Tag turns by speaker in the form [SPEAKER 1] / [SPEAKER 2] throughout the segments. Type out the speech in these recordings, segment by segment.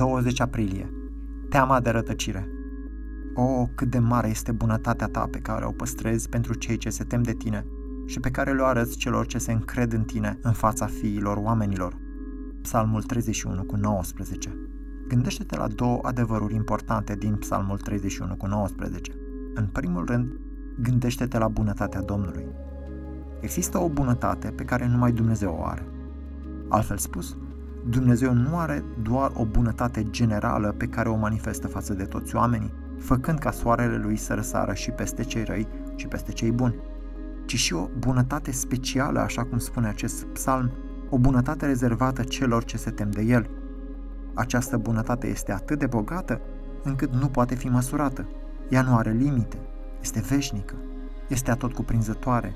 [SPEAKER 1] 20 aprilie. Teama de rătăcire. O, cât de mare este bunătatea ta pe care o păstrezi pentru cei ce se tem de tine și pe care le arăți celor ce se încred în tine în fața fiilor oamenilor. Psalmul 31 cu 19. Gândește-te la două adevăruri importante din Psalmul 31 cu 19. În primul rând, gândește-te la bunătatea Domnului. Există o bunătate pe care numai Dumnezeu o are. Altfel spus, Dumnezeu nu are doar o bunătate generală pe care o manifestă față de toți oamenii, făcând ca soarele lui să răsară și peste cei răi și peste cei buni, ci și o bunătate specială, așa cum spune acest psalm, o bunătate rezervată celor ce se tem de el. Această bunătate este atât de bogată încât nu poate fi măsurată. Ea nu are limite, este veșnică, este atot cuprinzătoare.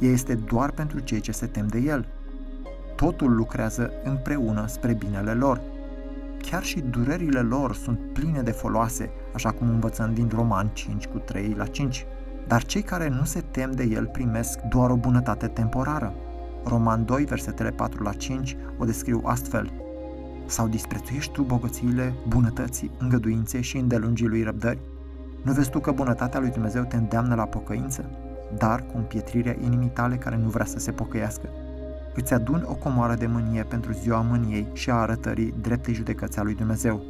[SPEAKER 1] Ea este doar pentru cei ce se tem de el. Totul lucrează împreună spre binele lor. Chiar și durerile lor sunt pline de foloase, așa cum învățăm din Roman 5 cu 3 la 5. Dar cei care nu se tem de el primesc doar o bunătate temporară. Roman 2, versetele 4 la 5 o descriu astfel. Sau disprețuiești tu bogățiile, bunătății, îngăduinței și îndelungii lui răbdări? Nu vezi tu că bunătatea lui Dumnezeu te îndeamnă la pocăință, dar cu împietrirea inimii tale care nu vrea să se pocăiască? Îți adun o comoară de mânie pentru ziua mâniei și a arătării dreptei judecăți a lui Dumnezeu.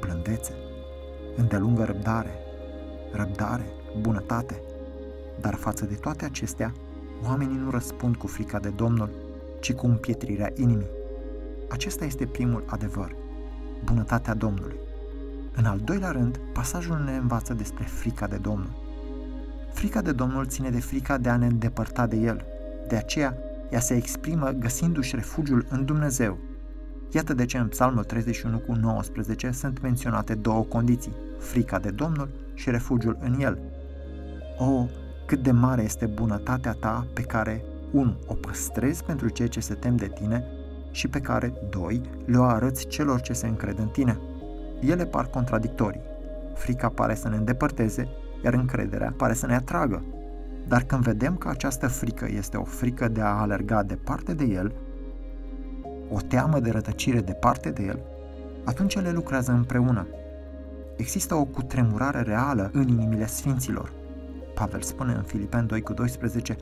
[SPEAKER 1] Blândețe, îndelungă răbdare, răbdare, bunătate. Dar față de toate acestea, oamenii nu răspund cu frica de Domnul, ci cu împietrirea inimii. Acesta este primul adevăr, bunătatea Domnului. În al doilea rând, pasajul ne învață despre frica de Domnul. Frica de Domnul ține de frica de a ne îndepărta de El. De aceea, ea se exprimă găsindu-și refugiul în Dumnezeu. Iată de ce în Psalmul 31 cu 19 sunt menționate două condiții, frica de Domnul și refugiul în El. O, cât de mare este bunătatea ta pe care 1. o păstrezi pentru cei ce se tem de tine și pe care 2. le-o arăți celor ce se încred în tine. Ele par contradictorii. Frica pare să ne îndepărteze, iar încrederea pare să ne atragă. Dar când vedem că această frică este o frică de a alerga departe de el, o teamă de rătăcire departe de el, atunci ele lucrează împreună. Există o cutremurare reală în inimile sfinților. Pavel spune în Filipen 2 cu 12,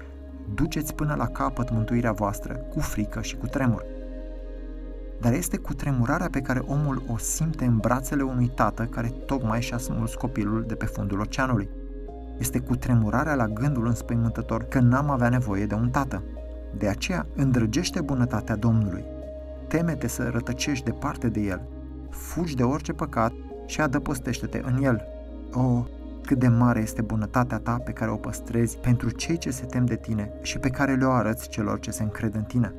[SPEAKER 1] duceți până la capăt mântuirea voastră, cu frică și cu tremur dar este cu tremurarea pe care omul o simte în brațele unui tată care tocmai și-a smuls copilul de pe fundul oceanului. Este cu tremurarea la gândul înspăimântător că n-am avea nevoie de un tată. De aceea îndrăgește bunătatea Domnului. Teme-te să rătăcești departe de El. Fugi de orice păcat și adăpostește-te în El. O, cât de mare este bunătatea ta pe care o păstrezi pentru cei ce se tem de tine și pe care le-o arăți celor ce se încred în tine.